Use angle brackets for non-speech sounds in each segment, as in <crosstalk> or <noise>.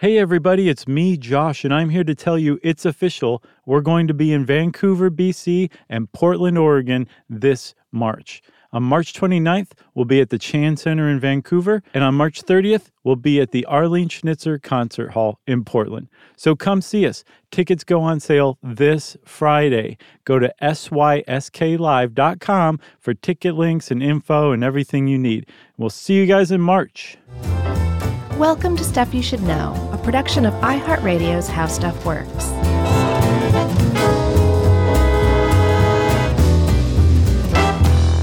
Hey, everybody, it's me, Josh, and I'm here to tell you it's official. We're going to be in Vancouver, BC, and Portland, Oregon this March. On March 29th, we'll be at the Chan Center in Vancouver, and on March 30th, we'll be at the Arlene Schnitzer Concert Hall in Portland. So come see us. Tickets go on sale this Friday. Go to sysklive.com for ticket links and info and everything you need. We'll see you guys in March. Welcome to Stuff You Should Know, production of iHeartRadio's How Stuff Works.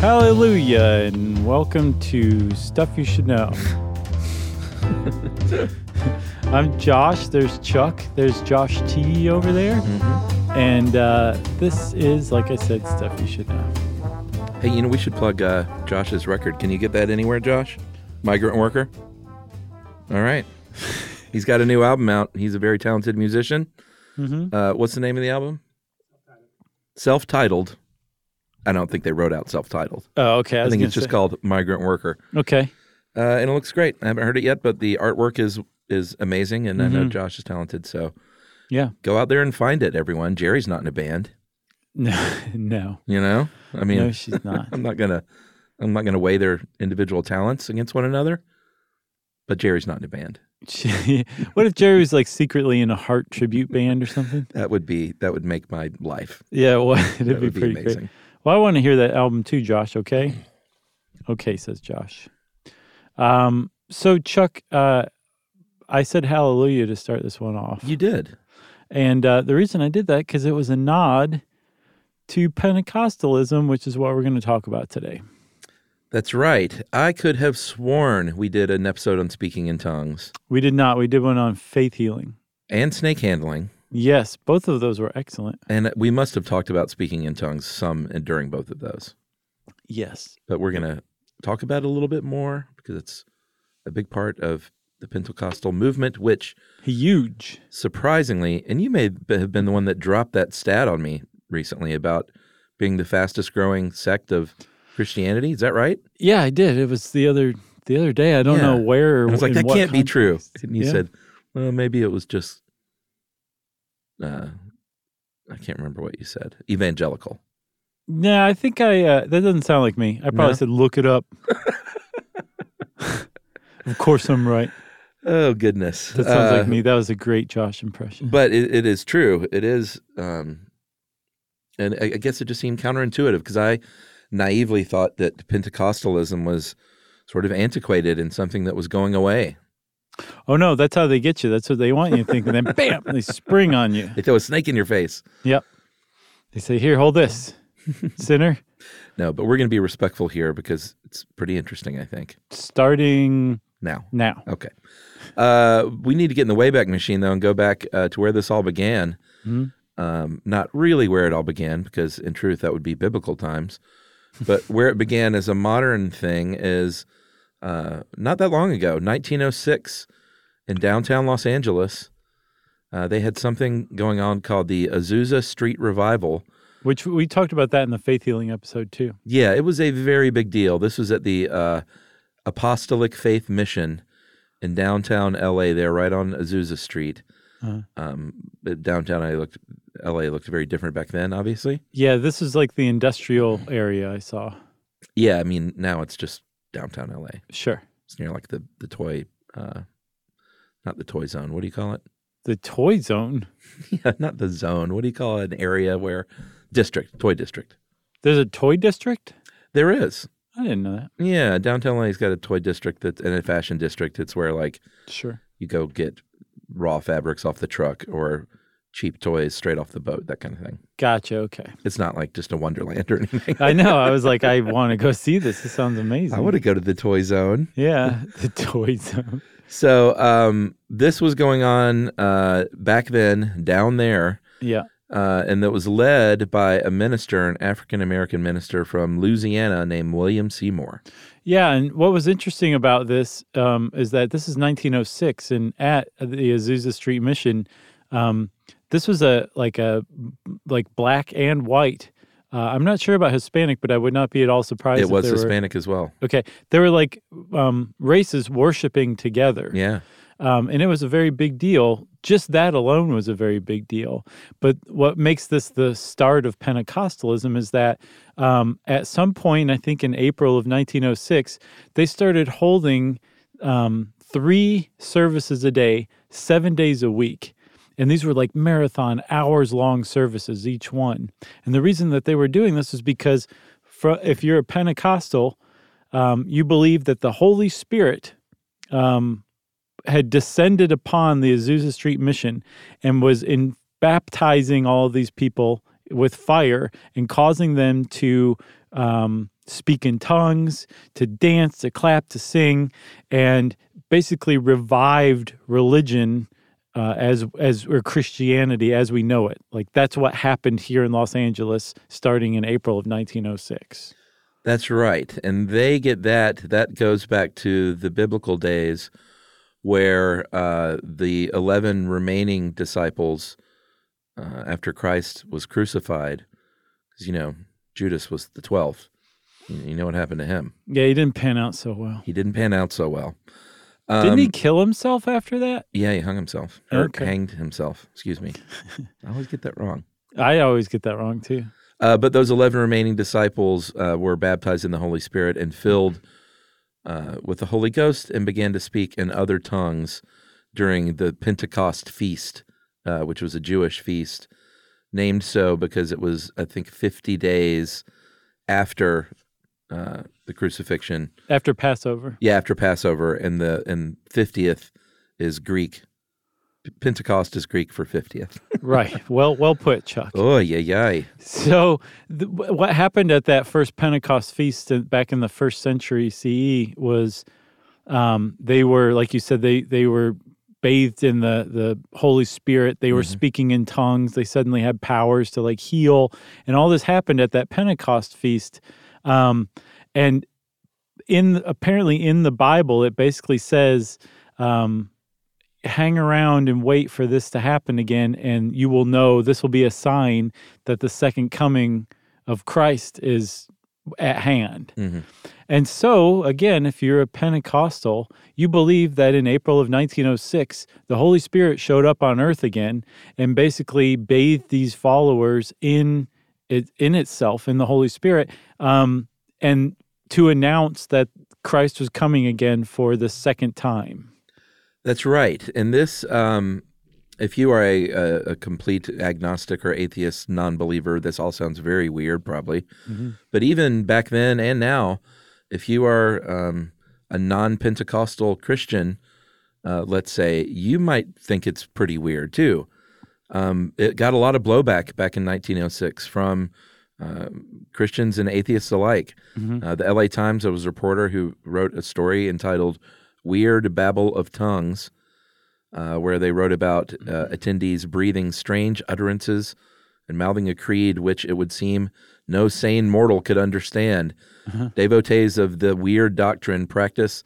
Hallelujah, and welcome to Stuff You Should Know. <laughs> I'm Josh. There's Chuck. There's Josh T over there. And uh, this is, like I said, Stuff You Should Know. Hey, you know, we should plug uh, Josh's record. Can you get that anywhere, Josh? Migrant Worker? All right. <laughs> He's got a new album out. He's a very talented musician. Uh, what's the name of the album? Self titled. I don't think they wrote out self titled. Oh, okay. I, I think it's just called Migrant Worker. Okay. Uh, and it looks great. I haven't heard it yet, but the artwork is is amazing, and I know Josh is talented. So Yeah. go out there and find it, everyone. Jerry's not in a band. <laughs> No, no, You know, I mean, no, she's not. <laughs> I'm not gonna I'm not gonna weigh their individual talents against one another. But Jerry's not in a band. <laughs> What if Jerry was like secretly in a heart tribute band or something? That would be that would make my life. Yeah, well, <laughs> it'd That be would be pretty amazing. great. Well, I want to hear that album too, Josh. Okay. Okay, says Josh. Um, so Chuck, uh, I said hallelujah to start this one off. You did. And uh, the reason I did that because it was a nod to Pentecostalism, which is what we're going to talk about today. That's right. I could have sworn we did an episode on speaking in tongues We did not. We did one on faith healing. and snake handling, Yes, both of those were excellent. and we must have talked about speaking in tongues some during both of those. Yes. But we're going to talk about it a little bit more because it's a big part of the Pentecostal movement, which Huge. surprisingly, and you may have been the one that dropped that stat on me recently about being the fastest growing sect of Christianity. Is that right? Yeah, I did. It was the other the other day. I don't know where. Or I was like, that can't be true. And you Yeah. said, well, maybe it was just, uh, I can't remember what you said. Evangelical. Nah, I think I. Uh, that doesn't sound like me. I probably No? said look it up. <laughs> of course, I'm right. Oh, goodness. That sounds Uh, like me. That was a great Josh impression. But it, it is true. It is. Um, and I, I guess it just seemed counterintuitive because I naively thought that Pentecostalism was sort of antiquated and something that was going away. Oh no, that's how they get you. That's what they want you to think, and then <laughs> bam, they spring on you. They throw a snake in your face. Yep. They say, "Here, hold this, <laughs> sinner." No, but we're going to be respectful here because it's pretty interesting, I think. Starting Now. now. Okay. Uh, we need to get in the Wayback Machine, though, and go back uh, to where this all began. Mhm. Um, not really where it all began, because in truth, that would be biblical times. But where it began as a modern thing is uh, not that long ago, 1906, in downtown Los Angeles. Uh, they had something going on called the Azusa Street Revival. Which we talked about that in the faith healing episode too. Yeah, it was a very big deal. This was at the uh, Apostolic Faith Mission in downtown LA. There, right on Azusa Street. Uh-huh. Um, downtown, I looked. LA looked very different back then. Obviously, Yeah, this is like the industrial area I saw. yeah. I mean, now it's just downtown LA. Sure. It's near like the the toy, uh, not the toy zone. What do you call it? The toy zone. <laughs> yeah, not the zone. What do you call it? an area where district toy district? There's a toy district? There is. I didn't know that. Yeah, downtown LA's got a toy district that and a fashion district. It's where like Sure. you go get raw fabrics off the truck or cheap toys straight off the boat, that kind of thing. Gotcha. Okay. It's not like just a Wonderland or <laughs> anything. I know. I was like, I want to go see this. This sounds amazing. I want to go to the toy zone. Yeah, <laughs> the toy zone. So um, this was going on uh, back then down there, Yeah. uh, and that was led by a minister, an African American minister from Louisiana named William Seymour. Yeah, and what was interesting about this um, is that this is 1906, and at the Azusa Street Mission, um, this was a like a like black and white. Uh, I'm not sure about Hispanic, but I would not be at all surprised. It was there were- Hispanic as well. okay, there were like um, races worshiping together. Yeah. Um, and it was a very big deal. Just that alone was a very big deal. But what makes this the start of Pentecostalism is that um, at some point, I think in April of 1906, they started holding um, three services a day, seven days a week. And these were like marathon, hours long services, each one. And the reason that they were doing this is because for, if you're a Pentecostal, um, you believe that the Holy Spirit um, had descended upon the Azusa Street mission and was in baptizing all these people with fire and causing them to um, speak in tongues, to dance, to clap, to sing, and basically revived religion uh, as as or Christianity as we know it. Like that's what happened here in Los Angeles starting in April of 1906. That's right. And they get that. That goes back to the biblical days where uh, the 11 remaining disciples, uh, after Christ was crucified, because, you know, Judas was the 12th. You know what happened to him? Yeah, he didn't pan out so well. He didn't pan out so well. Um, Didn't he kill himself after that? Yeah, he hung himself. Or hanged himself. Excuse me. <laughs> I always get that wrong. I always get that wrong too. Uh, but those 11 remaining disciples uh, were baptized in the Holy Spirit and filled uh, with the Holy Ghost and began to speak in other tongues during the Pentecost feast, uh, which was a Jewish feast, named so because it was, I think, 50 days after uh, the crucifixion. After Passover. Yeah, after Passover, and the and 50th is Greek. Pentecost is Greek for 50th. <laughs> right. Well well put, Chuck. Oh, yeah, yeah. So, what happened at that first Pentecost feast back in the first century CE was um, they were, like you said, they they were bathed in the the Holy Spirit. They were speaking in tongues. They suddenly had powers to like heal, and all this happened at that Pentecost feast. Um, and in apparently in the Bible, it basically says. Um, hang around and wait for this to happen again and you will know this will be a sign that the second coming of Christ is at hand. Mhm. And so, again, if you're a Pentecostal, you believe that in April of 1906, the Holy Spirit showed up on earth again and basically bathed these followers in it, in itself, in the Holy Spirit, um, and to announce that Christ was coming again for the second time. That's right. And this, um, if you are a, a, a complete agnostic or atheist non believer, this all sounds very weird, probably. But even back then and now, if you are um, a non Pentecostal Christian, uh, let's say, you might think it's pretty weird too. Um, it got a lot of blowback back in 1906 from uh, Christians and atheists alike. Uh, the LA Times, there was a reporter who wrote a story entitled Weird Babble of Tongues, uh, where they wrote about uh, attendees breathing strange utterances and mouthing a creed which it would seem no sane mortal could understand. Devotees of the weird doctrine practice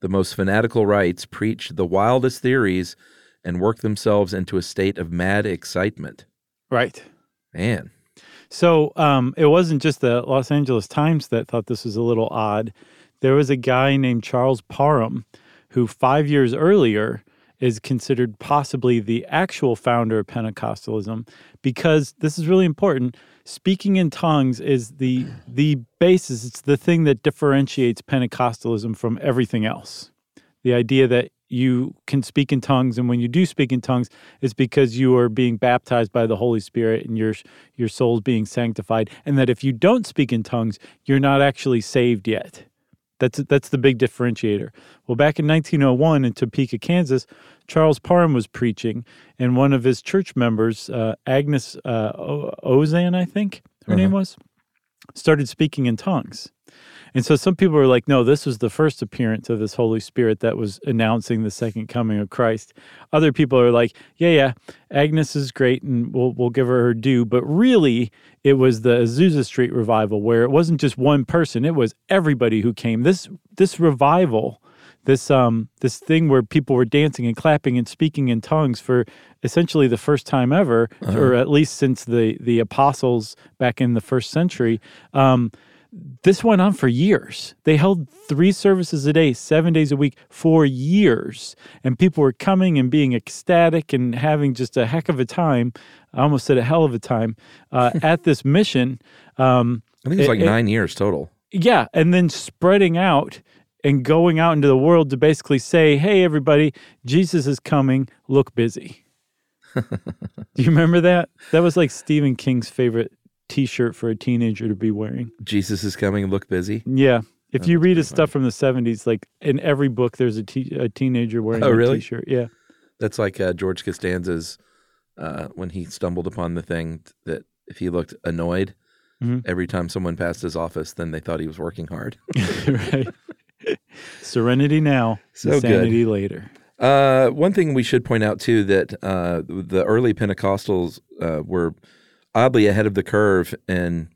the most fanatical rites, preach the wildest theories, and work themselves into a state of mad excitement. Right. Man, So um, it wasn't just the Los Angeles Times that thought this was a little odd. There was a guy named Charles Parham who, five years earlier, is considered possibly the actual founder of Pentecostalism because this is really important. Speaking in tongues is the the basis. It's the thing that differentiates Pentecostalism from everything else. The idea that you can speak in tongues, and when you do speak in tongues, it's because you are being baptized by the Holy Spirit and your your soul's being sanctified. And that if you don't speak in tongues, you're not actually saved yet. That's that's the big differentiator. Well, back in 1901 in Topeka, Kansas, Charles Parham was preaching, and one of his church members, uh, Agnes uh, O- Ozman, I think her name was, started speaking in tongues. And so some people were like, no, this was the first appearance of this Holy Spirit that was announcing the second coming of Christ. Other people are like, yeah, yeah, Agnes is great and we'll, we'll give her her due. But really, it was the Azusa Street revival where it wasn't just one person, it was everybody who came. This, this revival, this, um, this thing where people were dancing and clapping and speaking in tongues for essentially the first time ever, or at least since the, the apostles back in the first century. Um, this went on for years. They held three services a day, seven days a week for years. And people were coming and being ecstatic and having just a heck of a time. I almost said a hell of a time uh, <laughs> at this mission. Um, I think it's It- like it- nine years total. yeah. And then spreading out and going out into the world to basically say, hey, everybody, Jesus is coming. Look busy. <laughs> Do you remember that? That was like Stephen King's favorite t shirt for a teenager to be wearing. Jesus is coming. Look busy. Yeah. If you read his stuff from the 70s, like in every book, there's a, te- a teenager wearing Oh, a really? t-shirt. Yeah. That's like uh, George Costanza's uh, when he stumbled upon the thing that if he looked annoyed Mhm. every time someone passed his office, then they thought he was working hard. <laughs> right. Serenity now, So good. insanity later. Uh, one thing we should point out too that uh, the early Pentecostals uh, were oddly ahead of the curve in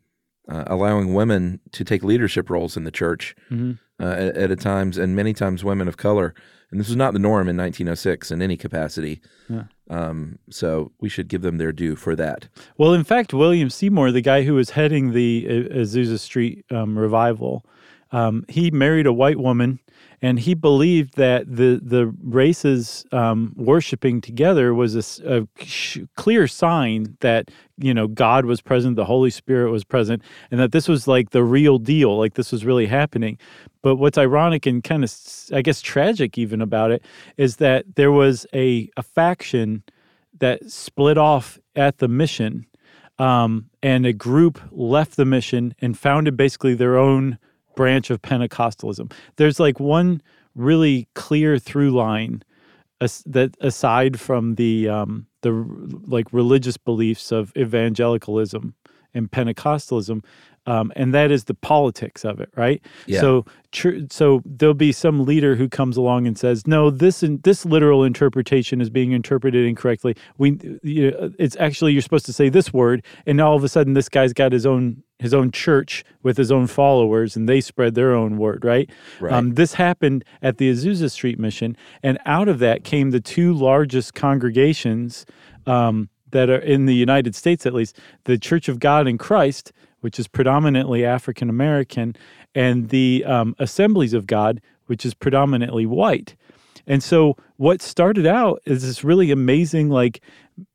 uh, allowing women to take leadership roles in the church Mhm. uh, at, at a times, and many times women of color. And this was not the norm in 1906 in any capacity. Yeah. Um, so we should give them their due for that. Well, in fact, William Seymour, the guy who was heading the uh, Azusa Street um, revival, um, he married a white woman, and he believed that the the races um, worshiping together was a sh- clear sign that you know God was present, the Holy Spirit was present, and that this was like the real deal, like this was really happening. But what's ironic and kind of, I guess, tragic even about it is that there was a a faction that split off at the mission, um, and a group left the mission and founded basically their own branch of Pentecostalism. There's like one really clear through line as, that aside from the um, the like religious beliefs of evangelicalism and Pentecostalism, um, and that is the politics of it, right? Yeah. So, tr- so there'll be some leader who comes along and says, "No, this in, this literal interpretation is being interpreted incorrectly. We, you know, it's actually you're supposed to say this word." And all of a sudden, this guy's got his own his own church with his own followers, and they spread their own word, right? Right. Um, this happened at the Azusa Street Mission, and out of that came the two largest congregations um, that are in the United States, at least, the Church of God in Christ, which is predominantly African American, and the um, Assemblies of God, which is predominantly white. And so, what started out is this really amazing, like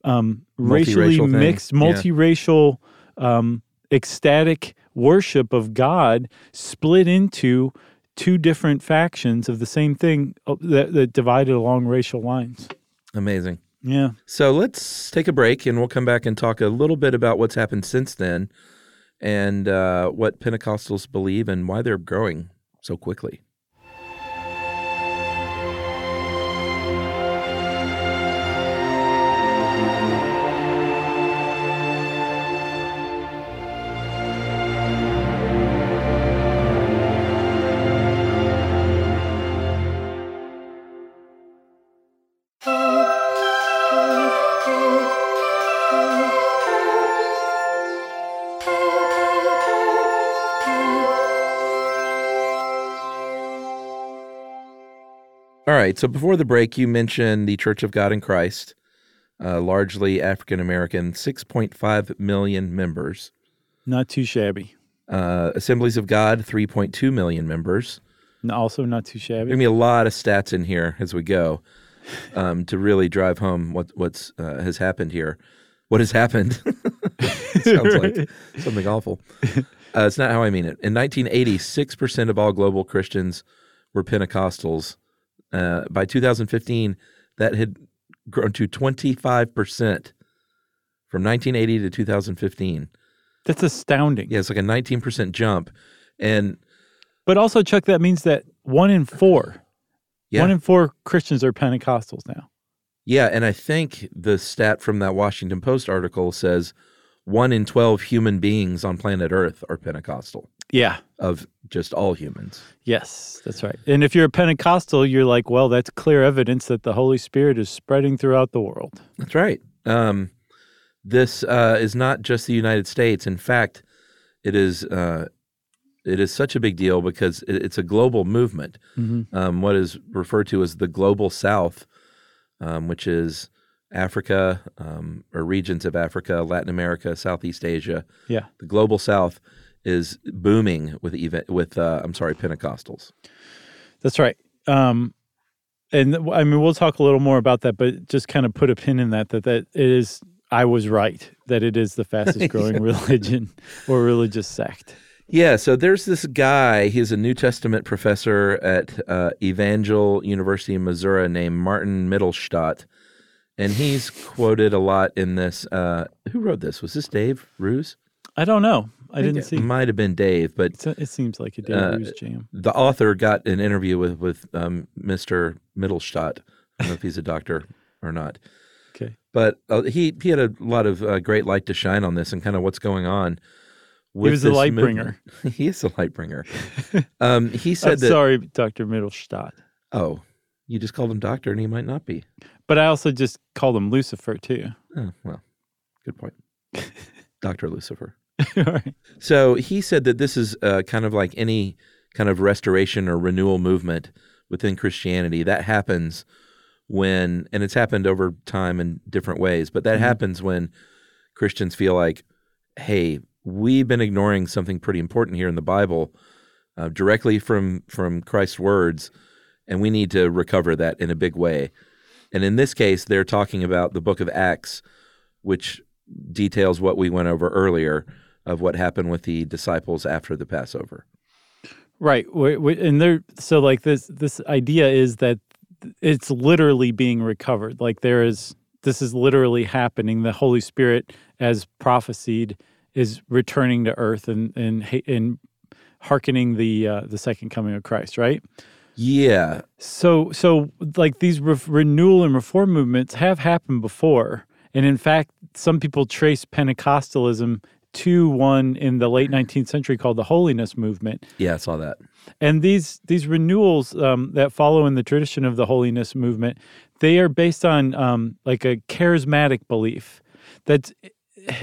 um, racially thing. mixed, Yeah. multiracial, um, ecstatic worship of God, split into two different factions of the same thing uh, that, that divided along racial lines. Amazing. Yeah. So let's take a break and we'll come back and talk a little bit about what's happened since then and uh, what Pentecostals believe and why they're growing so quickly. Right. So before the break, you mentioned the Church of God in Christ, uh, largely African American, 6.5 million members. Not too shabby. Uh, Assemblies of God, 3.2 million members. Also not too shabby. gonna be a lot of stats in here as we go um, to really drive home what what's uh, has happened here. What has happened <laughs> sounds like <laughs> something awful. Uh, it's not how I mean it. In 1980, six percent of all global Christians were Pentecostals. Uh, by 2015, that had grown to 25 percent from 1980 to 2015. That's astounding. Yeah, it's like a 19 percent jump, and But also, Chuck, that means that one in four, yeah, one in four Christians are Pentecostals now. Yeah, and I think the stat from that Washington Post article says one in 12 human beings on planet Earth are Pentecostal Yeah. of just all humans. Yes, that's right. And if you're a Pentecostal, you're like, well, that's clear evidence that the Holy Spirit is spreading throughout the world. That's right. Um, this uh, is not just the United States. In fact, it is uh, it is such a big deal because it, it's a global movement. Mhm. Um, what is referred to as the global South, um, which is Africa um, or regions of Africa, Latin America, Southeast Asia. Yeah. The global South is booming with even with uh, I'm sorry Pentecostals. That's right. Um, and I mean, we'll talk a little more about that, but just kind of put a pin in that. That that it is. I was right that it is the fastest <laughs> growing religion or religious sect. Yeah, so there's this guy. He's a New Testament professor at uh, Evangel University in Missouri named Martin Mittelstadt, and he's quoted a lot in this. Uh, who wrote this? Was this Dave Roos? I don't know. I, think didn't see. it see. might have been Dave, but a- it seems like a Dave Uh, Roos jam. the author got an interview with with um, Mr. Mittelstadt. I don't know if he's a doctor or not, Okay. but uh, he he had a lot of uh, great light to shine on this and kind of what's going on. He with was the this light movement. bringer. <laughs> he is a light bringer. <laughs> um, he said I'm that. sorry, Dr. Mittelstadt. Oh, you just called him doctor, and he might not be. But I also just called him Lucifer too. Oh, well, good point, <laughs> Doctor Lucifer. <laughs> Right. So he said that this is uh, kind of like any kind of restoration or renewal movement within Christianity that happens when, and it's happened over time in different ways, but that Mhm. happens when Christians feel like, hey, we've been ignoring something pretty important here in the Bible, uh, directly from from Christ's words, and we need to recover that in a big way. And in this case, they're talking about the Book of Acts, which details what we went over earlier of what happened with the disciples after the Passover. Right. And there, so like this, this idea is that it's literally being recovered. Like there is, this is literally happening. The Holy Spirit, as prophesied, is returning to earth and and and hearkening the uh, the second coming of Christ. Right. Yeah, So so like these re- renewal and reform movements have happened before, and in fact, some people trace Pentecostalism to one in the late 19th century called the Holiness Movement. yeah, I saw that. And these these renewals um, that follow in the tradition of the holiness movement, they are based on um, like a charismatic belief. That's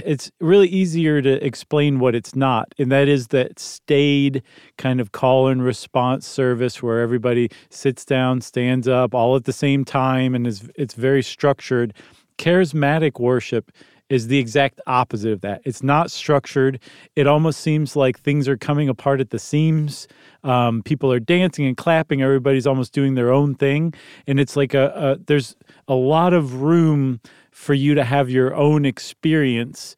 it's really easier to explain what it's not, and that is that staid kind of call and response service where everybody sits down, stands up, all at the same time, and is it's very structured. Charismatic worship is the exact opposite of that. It's not structured. It almost seems like things are coming apart at the seams. Um, people are dancing and clapping. Everybody's almost doing their own thing, and it's like a, a there's a lot of room for you to have your own experience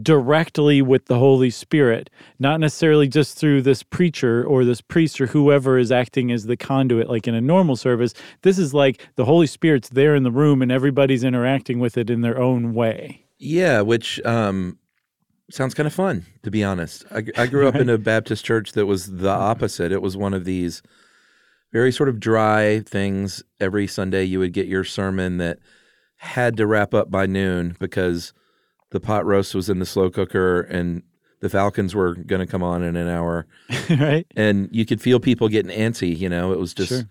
directly with the Holy Spirit, not necessarily just through this preacher or this priest or whoever is acting as the conduit, like in a normal service. This is like the Holy Spirit's there in the room and everybody's interacting with it in their own way. Yeah, which um, sounds kind of fun, to be honest. I, I grew up in a <laughs> Baptist church that was the opposite. It was one of these very sort of dry things. Every Sunday, you would get your sermon that had to wrap up by noon because the pot roast was in the slow cooker and the Falcons were going to come on in an hour. <laughs> right? and you could feel people getting antsy. You know, it was just Sure.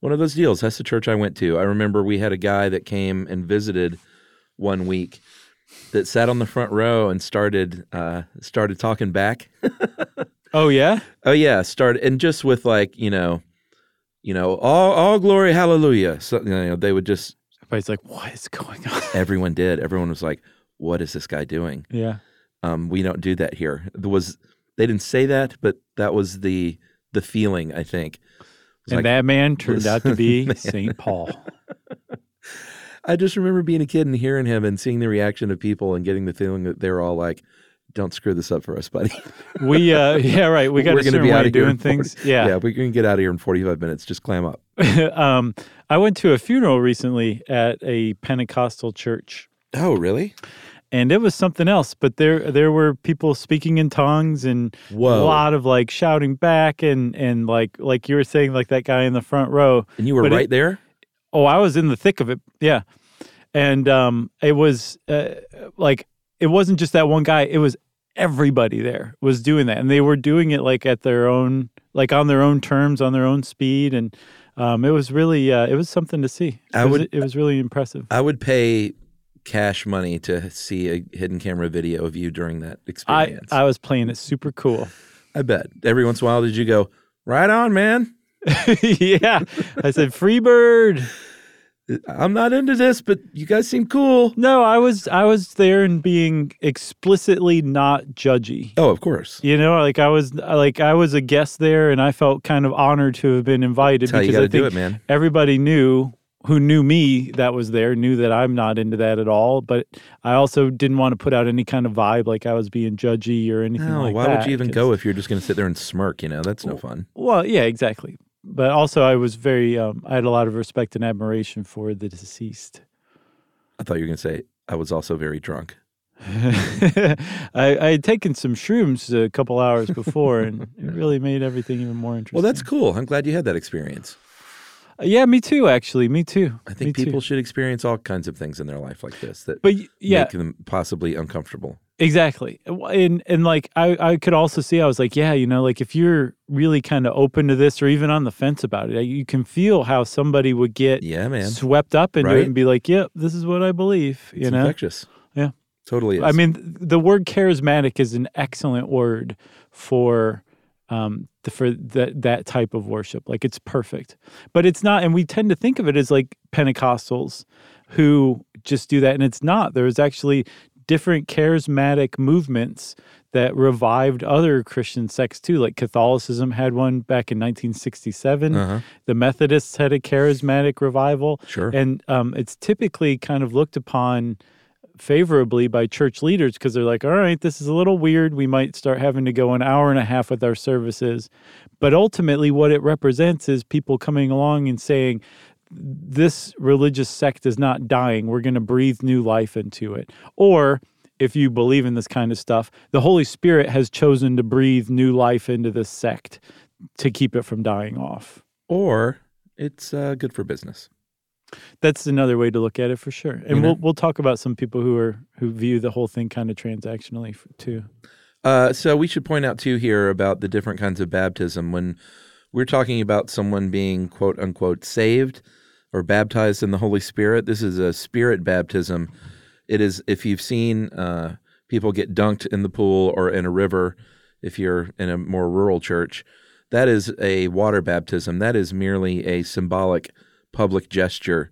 one of those deals. That's the church I went to. I remember we had a guy that came and visited one week that sat on the front row and started uh, started talking back. <laughs> Oh, yeah? oh yeah, started and just with like you know, you know, all all glory, hallelujah. So you know, they would just Everybody's like, what is going on? <laughs> everyone did. Everyone was like, "What is this guy doing?" yeah. Um, we don't do that here. There was they didn't say that, but that was the the feeling. I think. And like, that man turned out to be. <laughs> St. Paul. <laughs> I just remember being a kid and hearing him and seeing the reaction of people and getting the feeling that they were all like, "Don't screw this up for us, buddy." <laughs> We, uh, yeah, right. We got We're a gonna certain be way out of doing in 40 things. <laughs> Yeah. yeah, we can get out of here in forty-five minutes. Just clam up. <laughs> um, I went to a funeral recently at a Pentecostal church. Oh, really? and it was something else. But there there were people speaking in tongues and Whoa! a lot of like shouting back and and like like you were saying like that guy in the front row. And you were but it- right there. Oh, I was in the thick of it. Yeah, and um, it was uh, like it wasn't just that one guy. It was everybody there was doing that, and they were doing it like at their own like on their own terms, on their own speed, and um, it was really uh, it was something to see. I it was, would- it was really impressive. I would pay cash money to see a hidden camera video of you during that I experience. I was playing it super cool. I bet. Every once in a while, did you go right on, man? <laughs> yeah. I said, free bird. I'm not into this, but you guys seem cool. No, I was I was there and being explicitly not judgy. Oh, of course. You know, like I was like I was a guest there, and I felt kind of honored to have been invited That's because I think it, everybody knew who knew me that was there knew that I'm not into that at all. But I also didn't want to put out any kind of vibe like I was being judgy or anything No, like why that. would you even go if you're just going to sit there and smirk? You know, that's no fun. Well, yeah, exactly. But also, I was very um, I had a lot of respect and admiration for the deceased. I thought you were going to say I was also very drunk. <laughs> I, I had taken some shrooms a couple hours <laughs> before, and it really made everything even more interesting. Well, that's cool. I'm glad you had that experience. Uh, yeah, me too. Actually, me too. I Me think too. people should experience all kinds of things in their life like this that But yeah, make them possibly uncomfortable. Exactly. And and like I I could also see I was like, yeah, you know, like if you're really kind of open to this or even on the fence about it, you can feel how somebody would get Yeah, man. swept up into it and be like, yep, this is what I believe. You It's know. infectious. Yeah. Totally is. I mean, the word charismatic is an excellent word for um, the, for that that type of worship. Like it's perfect, but it's not. And we tend to think of it as like Pentecostals who just do that, and it's not. There's actually different charismatic movements that revived other Christian sects too. Like Catholicism had one back in 1967. uh-huh. The Methodists had a charismatic revival. Sure. And um, it's typically kind of looked upon favorably by church leaders because they're like, all right, this is a little weird. We might start having to go an hour and a half with our services. But ultimately, what it represents is people coming along and saying, this religious sect is not dying. We're going to breathe new life into it. Or if you believe in this kind of stuff, the Holy Spirit has chosen to breathe new life into this sect to keep it from dying off. or it's uh, good for business. That's another way to look at it for sure. And You know? we'll we'll talk about some people who are who view the whole thing kind of transactionally too. Uh, so we should point out too here about the different kinds of baptism. When we're talking about someone being quote unquote saved or baptized in the Holy Spirit, this is a spirit baptism. It is if you've seen uh, people get dunked in the pool or in a river, if you're in a more rural church, that is a water baptism. That is merely a symbolic public gesture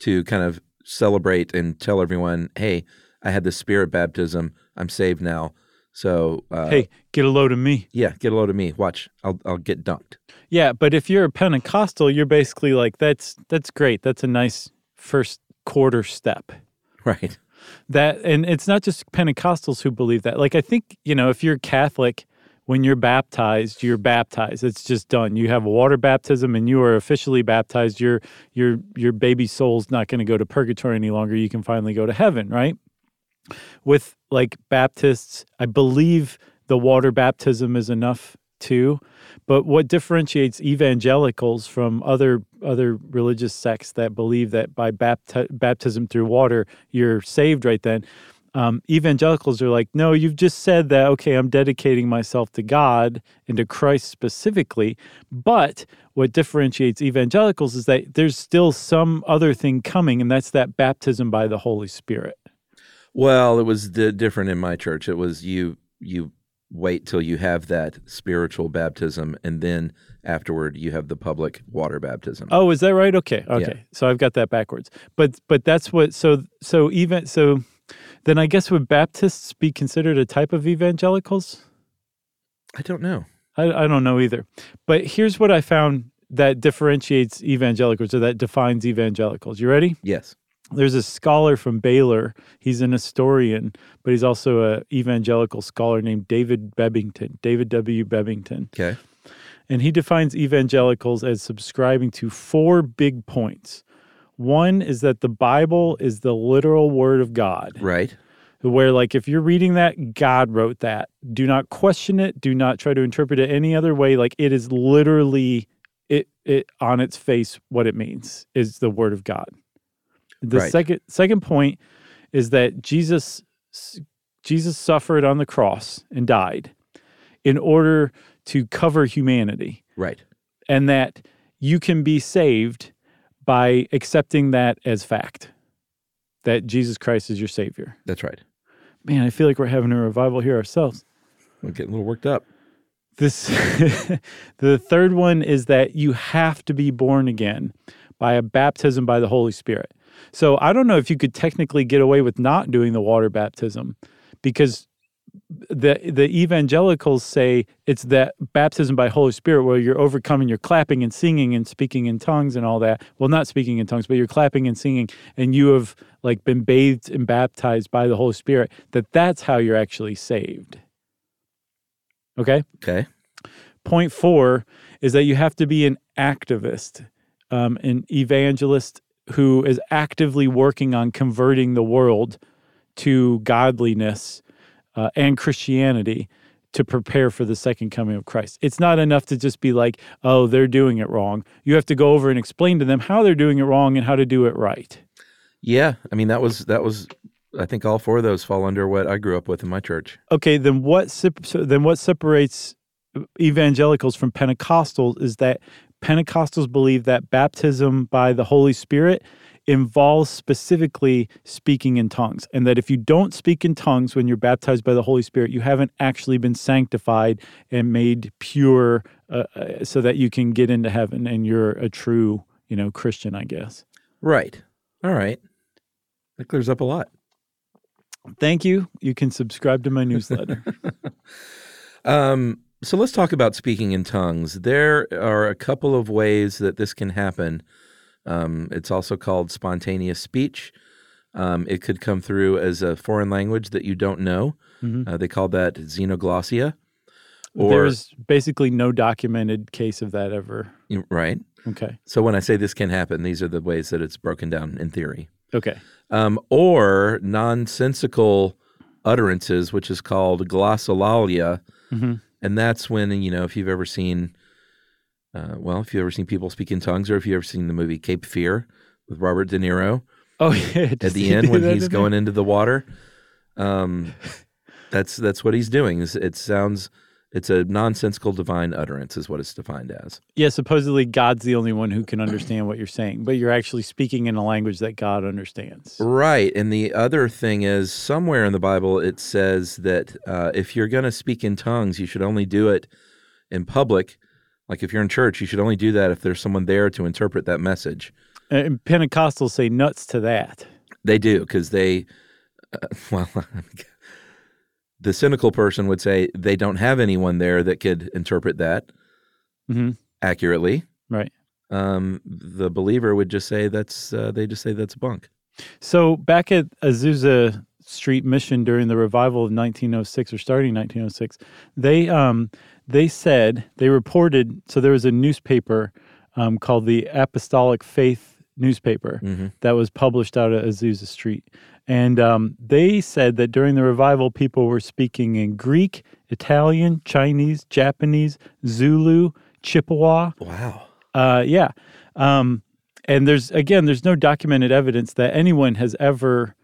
to kind of celebrate and tell everyone, "Hey, I had the spirit baptism. I'm saved now." So, uh, hey, get a load of me. yeah, get a load of me. Watch, I'll I'll get dunked. Yeah, but if you're a Pentecostal, you're basically like that's that's great. That's a nice first quarter step. Right. That and it's not just Pentecostals who believe that. Like I think, you know, if you're Catholic, when you're baptized, you're baptized. It's just done. You have a water baptism and you are officially baptized. Your your your baby soul's not going to go to purgatory any longer. You can finally go to heaven, right? With like Baptists, I believe the water baptism is enough too. But what differentiates evangelicals from other other religious sects that believe that by bapti- baptism through water you're saved right then? Um, evangelicals are like, no, you've just said that. Okay, I'm dedicating myself to God and to Christ specifically. But what differentiates evangelicals is that there's still some other thing coming, and that's that baptism by the Holy Spirit. Well, it was di- different in my church. It was you you wait till you have that spiritual baptism, and then afterward you have the public water baptism. Oh, is that right? Okay, okay. So I've got that backwards. But but that's what. So so even so, then I guess would Baptists be considered a type of evangelicals? I don't know. I, I don't know either. But here's what I found that differentiates evangelicals or that defines evangelicals. You ready? Yes. There's a scholar from Baylor. He's an historian, but he's also a evangelical scholar named David Bebbington. David W. Bebbington. Okay. And he defines evangelicals as subscribing to four big points. One is that the Bible is the literal word of God, Right. where, like, if you're reading that, God wrote that. Do not question it. Do not try to interpret it any other way. Like, it is literally it, it on its face what it means is the word of God. The Right. second second point is that Jesus Jesus suffered on the cross and died in order to cover humanity Right. and that you can be saved by accepting that as fact that Jesus Christ is your savior. That's right. Man, I feel like we're having a revival here ourselves. We're getting a little worked up. This <laughs> the third one is that you have to be born again. by a baptism by the Holy Spirit. So I don't know if you could technically get away with not doing the water baptism because the the evangelicals say it's that baptism by Holy Spirit where you're overcoming, you're clapping and singing and speaking in tongues and all that. Well, not speaking in tongues, but you're clapping and singing, and you have like been bathed and baptized by the Holy Spirit. That that's how you're actually saved. Okay. Okay. Point four is that you have to be an activist, um, an evangelist who is actively working on converting the world to godliness uh, and Christianity to prepare for the second coming of Christ. It's not enough to just be like, oh, they're doing it wrong. You have to go over and explain to them how they're doing it wrong and how to do it right. Yeah, I mean that was that was I think all four of those fall under what I grew up with in my church. Okay, then what then what separates evangelicals from Pentecostals is that Pentecostals believe that baptism by the Holy Spirit involves specifically speaking in tongues, and that if you don't speak in tongues when you're baptized by the Holy Spirit, you haven't actually been sanctified and made pure uh, uh so that you can get into heaven and you're a true, you know, Christian, I guess. Right. All right. That clears up a lot. Thank you. You can subscribe to my newsletter. <laughs> um, so let's talk about speaking in tongues. There are a couple of ways that this can happen. Um, it's also called spontaneous speech. Um, it could come through as a foreign language that you don't know. Mm-hmm. Uh, they call that xenoglossia. Or, There's basically no documented case of that ever. Right. Okay. So when I say this can happen, these are the ways that it's broken down in theory. Okay. Um, or nonsensical utterances, which is called glossolalia. Mm-hmm. And that's when, you know, if you've ever seen, uh, well, if you've ever seen people speak in tongues or if you've ever seen the movie Cape Fear with Robert De Niro. Oh, yeah. <laughs> At the end when he's going into the water. Um, <laughs> that's that's what he's doing. It sounds it's a nonsensical divine utterance, is what it's defined as. Yeah, supposedly God's the only one who can understand what you're saying, but you're actually speaking in a language that God understands. Right. And the other thing is, somewhere in the Bible, it says that uh, if you're going to speak in tongues, you should only do it in public. Like if you're in church, you should only do that if there's someone there to interpret that message. And Pentecostals say nuts to that. They do, because they, uh, <laughs> well, <laughs> the cynical person would say they don't have anyone there that could interpret that mm-hmm. accurately. Right. Um, the believer would just say that's uh, they just say that's bunk. So back at Azusa Street Mission during the revival of 1906 or starting 1906, they um, they said they reported. So there was a newspaper um, called the Apostolic Faith newspaper mm-hmm. that was published out of Azusa Street. And um, they said that during the revival, people were speaking in Greek, Italian, Chinese, Japanese, Zulu, Chippewa. Wow. Uh, yeah. Um, and there's, again, there's no documented evidence that anyone has ever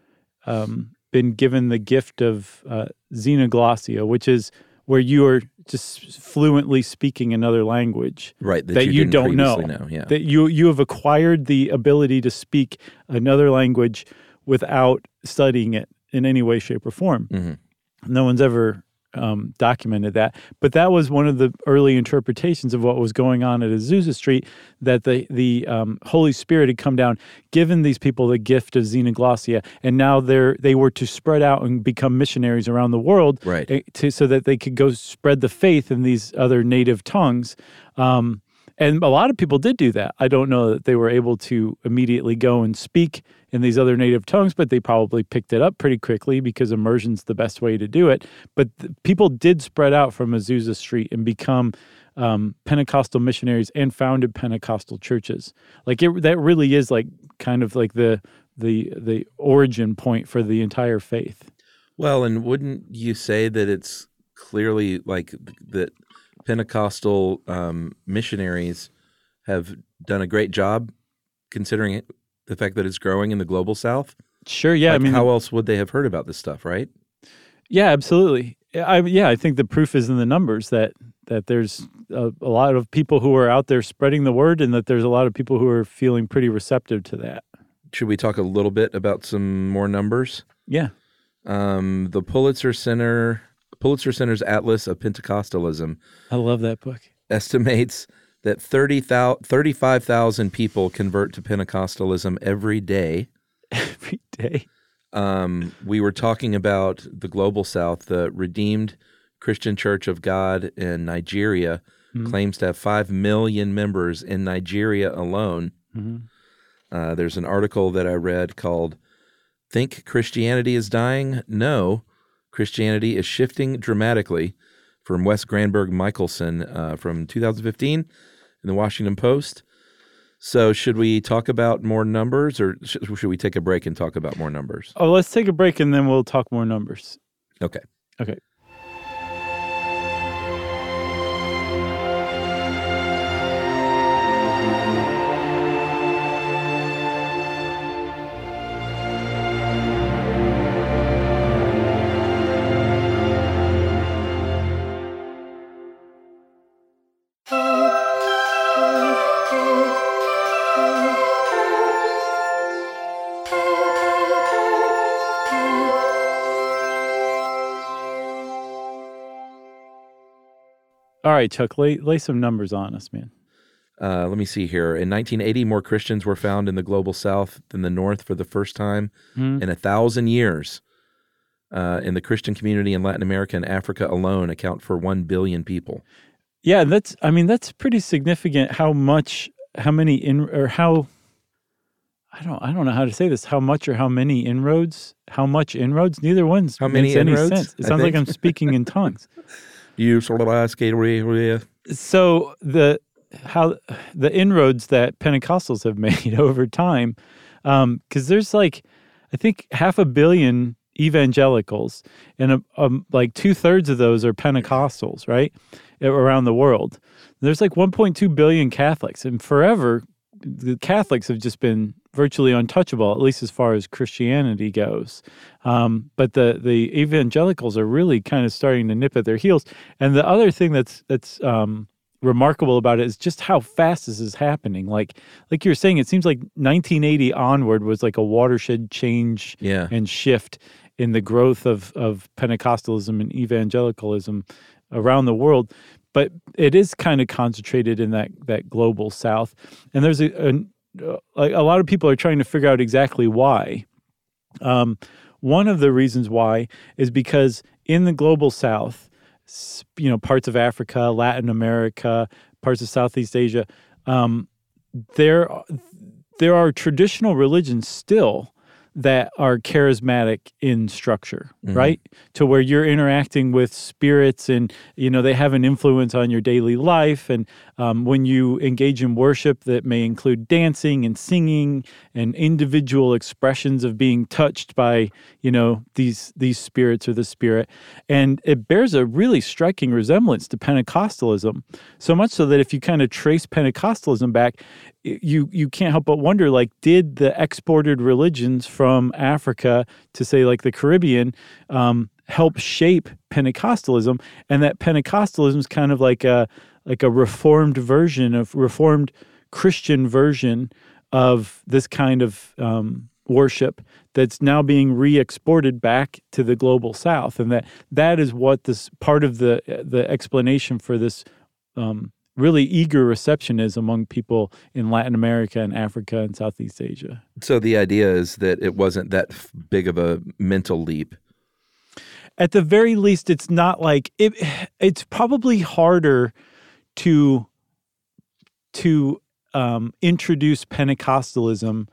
um, been given the gift of uh, xenoglossia, which is where you are just fluently speaking another language right that, that you, you don't know, know yeah. that you you have acquired the ability to speak another language without studying it in any way, shape, or form. Mm-hmm. No one's ever um, documented that. But that was one of the early interpretations of what was going on at Azusa Street, that the the um, Holy Spirit had come down, given these people the gift of xenoglossia, and now they're they were to spread out and become missionaries around the world, right? Eh, to, so that they could go spread the faith in these other native tongues. Um, and a lot of people did do that. I don't know that they were able to immediately go and speak in these other native tongues, but they probably picked it up pretty quickly because immersion's the best way to do it. But people did spread out from Azusa Street and become um, Pentecostal missionaries and founded Pentecostal churches. Like it, that really is like kind of like the the the origin point for the entire faith. Well, and wouldn't you say that it's clearly like that Pentecostal um, missionaries have done a great job considering the fact that it's growing in the global south? Sure. Yeah. Like I mean, how else would they have heard about this stuff, right? Yeah, absolutely. I, yeah, I think the proof is in the numbers that that there's a, a, lot of people who are out there spreading the word, and that there's a lot of people who are feeling pretty receptive to that. Should we talk a little bit about some more numbers? Yeah. Um, the Pulitzer Center, Pulitzer Center's Atlas of Pentecostalism. I love that book. Estimates that 30, 35,000 people convert to Pentecostalism every day. <laughs> Every day. Um, we were talking about the global south, the Redeemed Christian Church of God in Nigeria Mhm. claims to have 5 million members in Nigeria alone. Mhm. Uh, there's an article that I read called Think Christianity is Dying? No, Christianity is Shifting Dramatically from Wes Granberg Michaelson uh, from 2015 in the Washington Post. So, should we talk about more numbers or sh- should we take a break and talk about more numbers? Oh, let's take a break and then we'll talk more numbers. Okay. Okay. All right, Chuck, lay, lay some numbers on us, man. Uh, let me see here. In 1980, more Christians were found in the global south than the north for the first time Mhm. in a thousand years. Uh, in the Christian community in Latin America and Africa alone, account for 1 billion people. Yeah, that's I mean that's pretty significant how much how many in or how I don't I don't know how to say this how much or how many inroads how much inroads neither one's How many makes any inroads, sense. It sounds like. I'm speaking in tongues. <laughs> You sort of ask, So the how the inroads that Pentecostals have <laughs> made over time because there's like I think half a billion evangelicals and a, um, like two thirds of those are Pentecostals right around the world. There's like 1.2 billion Catholics and forever the Catholics have just been virtually untouchable, at least as far as Christianity goes. Um, but the the evangelicals are really kind of starting to nip at their heels. And the other thing that's that's um, remarkable about it is just how fast this is happening. Like like you're saying, it seems like 1980 onward was like a watershed change Yeah. and shift in the growth of of Pentecostalism and evangelicalism around the world. But it is kind of concentrated in that that global South, and there's a, a like a lot of people are trying to figure out exactly why. Um, one of the reasons why is because in the global South, you know, parts of Africa, Latin America, parts of Southeast Asia, um, there there are traditional religions still that are charismatic in structure, Mhm. right? To where you're interacting with spirits and, you know, they have an influence on your daily life. And um, when you engage in worship that may include dancing and singing and individual expressions of being touched by, you know, these, these spirits or the spirit. And it bears a really striking resemblance to Pentecostalism. So much so that if you kind of trace Pentecostalism back, you you can't help but wonder like did the exported religions from Africa to say like the Caribbean um, help shape Pentecostalism? And that Pentecostalism is kind of like a like a reformed version of reformed Christian version of this kind of um, worship that's now being re-exported back to the global south and that that is what this part of the the explanation for this um, really eager reception is among people in Latin America and Africa and Southeast Asia. So the idea is that it wasn't that big of a mental leap. At the very least, it's not like it. <sighs> It's probably harder to to um, introduce Pentecostalism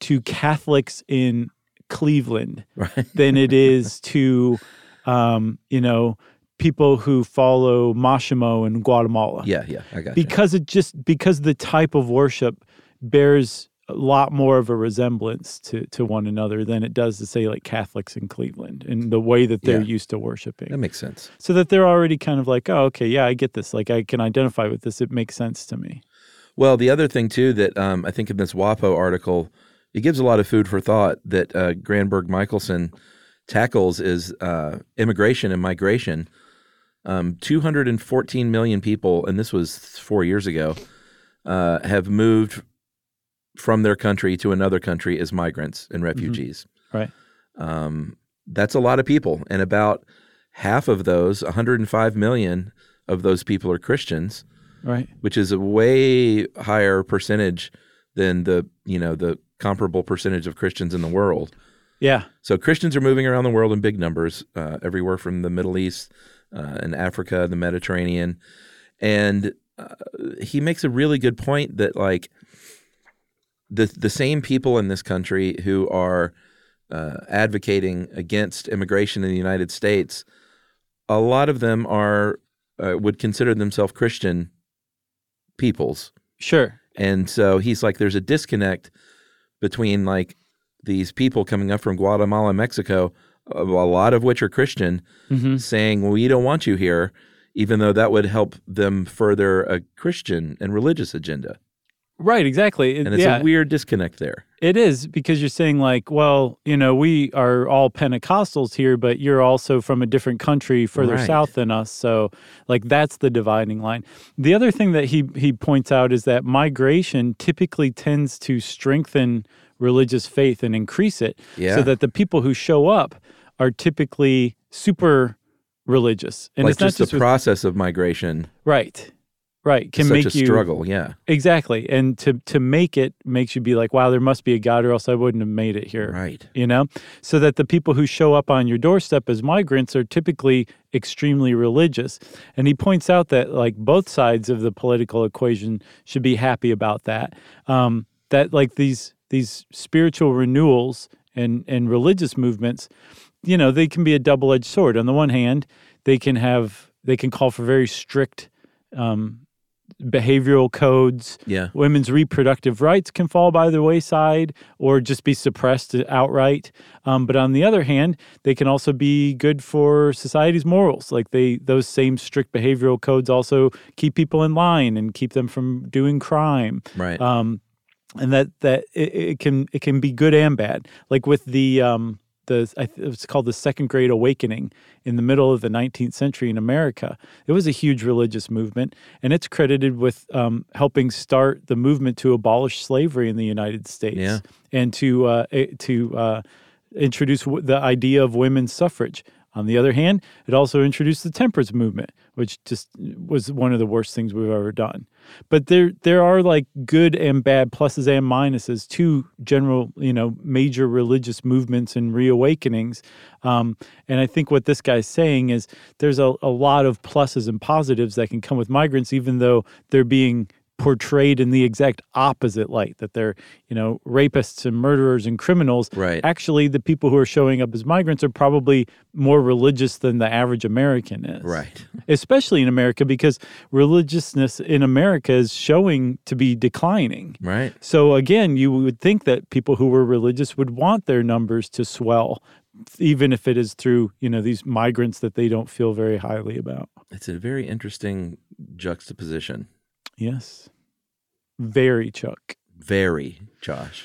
to Catholics in Cleveland Right. than it is <laughs> to um, you know people who follow Maximón in Guatemala. Yeah, yeah, I got you. because it just because the type of worship bears a lot more of a resemblance to to one another than it does to say like Catholics in Cleveland and the way that they're Yeah. used to worshiping. That makes sense. so that they're already kind of like, oh, okay, yeah, I get this. Like I can identify with this. It makes sense to me. Well, the other thing too that um, I think in this WAPO article, it gives a lot of food for thought that uh, Granberg Michaelson tackles is uh, immigration and migration. Um, 214 million people, and this was four years ago, uh, have moved from their country to another country as migrants and refugees. Right. Um, that's a lot of people, and about half of those, 105 million of those people, are Christians. Right. which is a way higher percentage than the you know the comparable percentage of Christians in the world. Yeah. So Christians are moving around the world in big numbers, uh, everywhere from the Middle East uh, and Africa, the Mediterranean, and uh, he makes a really good point that like the the same people in this country who are uh, advocating against immigration in the United States, a lot of them are uh, would consider themselves Christian peoples. Sure. And so he's like, there's a disconnect between like these people coming up from Guatemala, Mexico, a lot of which are Christian, hmm saying, we don't want you here, even though that would help them further a Christian and religious agenda. Right. Exactly. It- And it's yeah. a weird disconnect there. It is because you're saying like, well, you know, we are all Pentecostals here, but you're also from a different country further Right. south than us. So, like, that's the dividing line. The other thing that he he points out is that migration typically tends to strengthen religious faith and increase it, Yeah. so that the people who show up are typically super religious, and like it's not just, just the with- process of migration right, right can make a you struggle. Yeah. exactly, and to to make it makes you be like, wow, there must be a God, or else I wouldn't have made it here Right. you know so that the people who show up on your doorstep as migrants are typically extremely religious and he points out that like both sides of the political equation should be happy about that um, that like these these spiritual renewals and and religious movements you know they can be a double-edged sword on the one hand they can have they can call for very strict um, behavioral codes Yeah. women's reproductive rights can fall by the wayside or just be suppressed outright. Um, but on the other hand, they can also be good for society's morals. Like they, those same strict behavioral codes also keep people in line and keep them from doing crime. Right. Um, and that that it, it can it can be good and bad. Like with the um, the I it's called the Second Great Awakening in the middle of the 19th century in America. It was a huge religious movement, and it's credited with um, helping start the movement to abolish slavery in the United States Yeah. and to uh, eh, to uh, introduce the idea of women's suffrage. On the other hand, it also introduced the temperance movement, which just was one of the worst things we've ever done. But there there are like good and bad pluses and minuses to general, you know, major religious movements and reawakenings. Um, and I think what this guy's saying is there's a, a lot of pluses and positives that can come with migrants, even though they're being portrayed in the exact opposite light that they're you know rapists and murderers and criminals Right. actually the people who are showing up as migrants are probably more religious than the average american is right. especially in america because religiousness in america is showing to be declining Right. so again you would think that people who were religious would want their numbers to swell even if it is through you know these migrants that they don't feel very highly about It's a very interesting juxtaposition. Yes very chuck Very, Josh.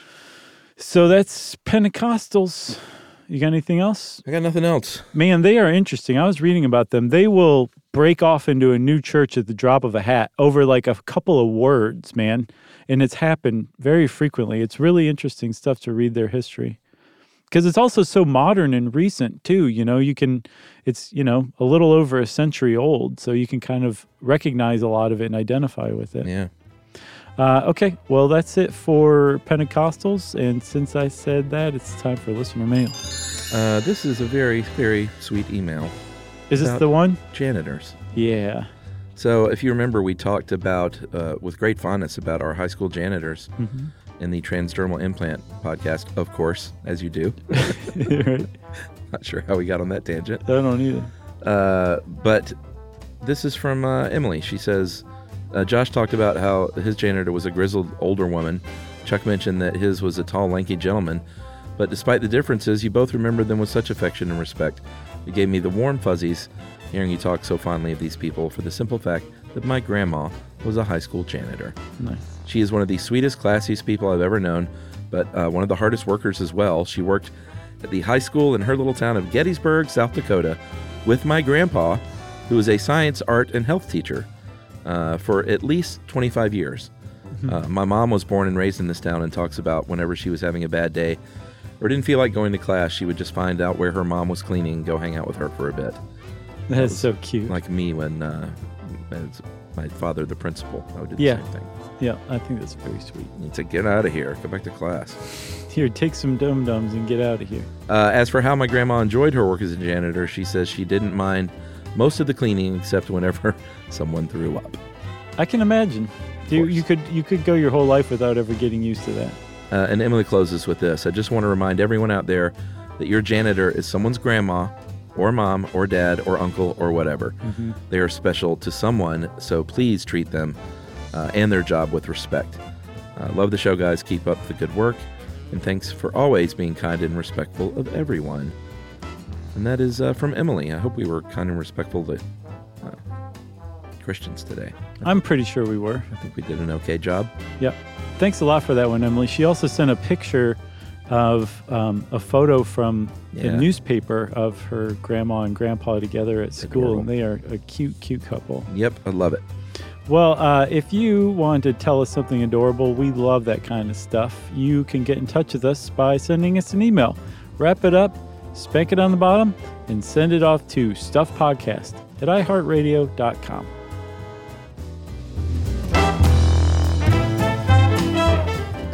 So that's Pentecostals. You got anything else? I got nothing else. Man, they are interesting. I was reading about them. They will break off into a new church at the drop of a hat over like a couple of words, man. And it's happened very frequently. It's really interesting stuff to read their history. Because it's also so modern and recent, too. You know, you can, it's, you know, a little over a century old. So you can kind of recognize a lot of it and identify with it. Yeah. Uh, okay, well, that's it for Pentecostals. And since I said that, it's time for listener mail. Uh, this is a very, very sweet email. Is this the one? Janitors. Yeah. So, if you remember, we talked about, uh, with great fondness, about our high school janitors Mm-hmm. In the transdermal implant podcast, of course, as you do. right. <laughs> <laughs> Not sure how we got on that tangent. I don't either. Uh, but this is from uh, Emily. She says, uh, Josh talked about how his janitor was a grizzled older woman. Chuck mentioned that his was a tall, lanky gentleman. But despite the differences, you both remembered them with such affection and respect. It gave me the warm fuzzies hearing you talk so fondly of these people for the simple fact that my grandma was a high school janitor. Nice. She is one of the sweetest, classiest people I've ever known, but uh, one of the hardest workers as well. She worked at the high school in her little town of Gettysburg, South Dakota, with my grandpa, who was a science, art, and health teacher uh, for at least 25 years. Uh, my mom was born and raised in this town and talks about whenever she was having a bad day or didn't feel like going to class, she would just find out where her mom was cleaning and go hang out with her for a bit. That is so cute. Like me when uh, as my father, the principal, I would do the Yeah. same thing. Yeah, I think that's very sweet. He'd say, "Get out of here. Go back to class." Here, take some dum dums and get out of here. Uh, as for how my grandma enjoyed her work as a janitor, she says she didn't mind most of the cleaning except whenever <laughs> someone threw up. I can imagine. You, you could you could go your whole life without ever getting used to that. Uh, and Emily closes with this I just want to remind everyone out there that your janitor is someone's grandma, or mom, or dad, or uncle, or whatever. They are special to someone, so please treat them uh, and their job with respect. Uh, love the show, guys. Keep up the good work. And thanks for always being kind and respectful of everyone. And that is uh, from Emily. I hope we were kind and respectful to uh, Christians today. I'm pretty sure we were. I think we did an okay job. Yep. Thanks a lot for that one, Emily. She also sent a picture of um, a photo from the newspaper of her grandma and grandpa together at school, Adorable. and they are a cute, cute couple. Yep, I love it. Well, uh, if you want to tell us something adorable, we love that kind of stuff. You can get in touch with us by sending us an email. Wrap it up, spank it on the bottom, and send it off to stuffpodcast at iheartradio.com.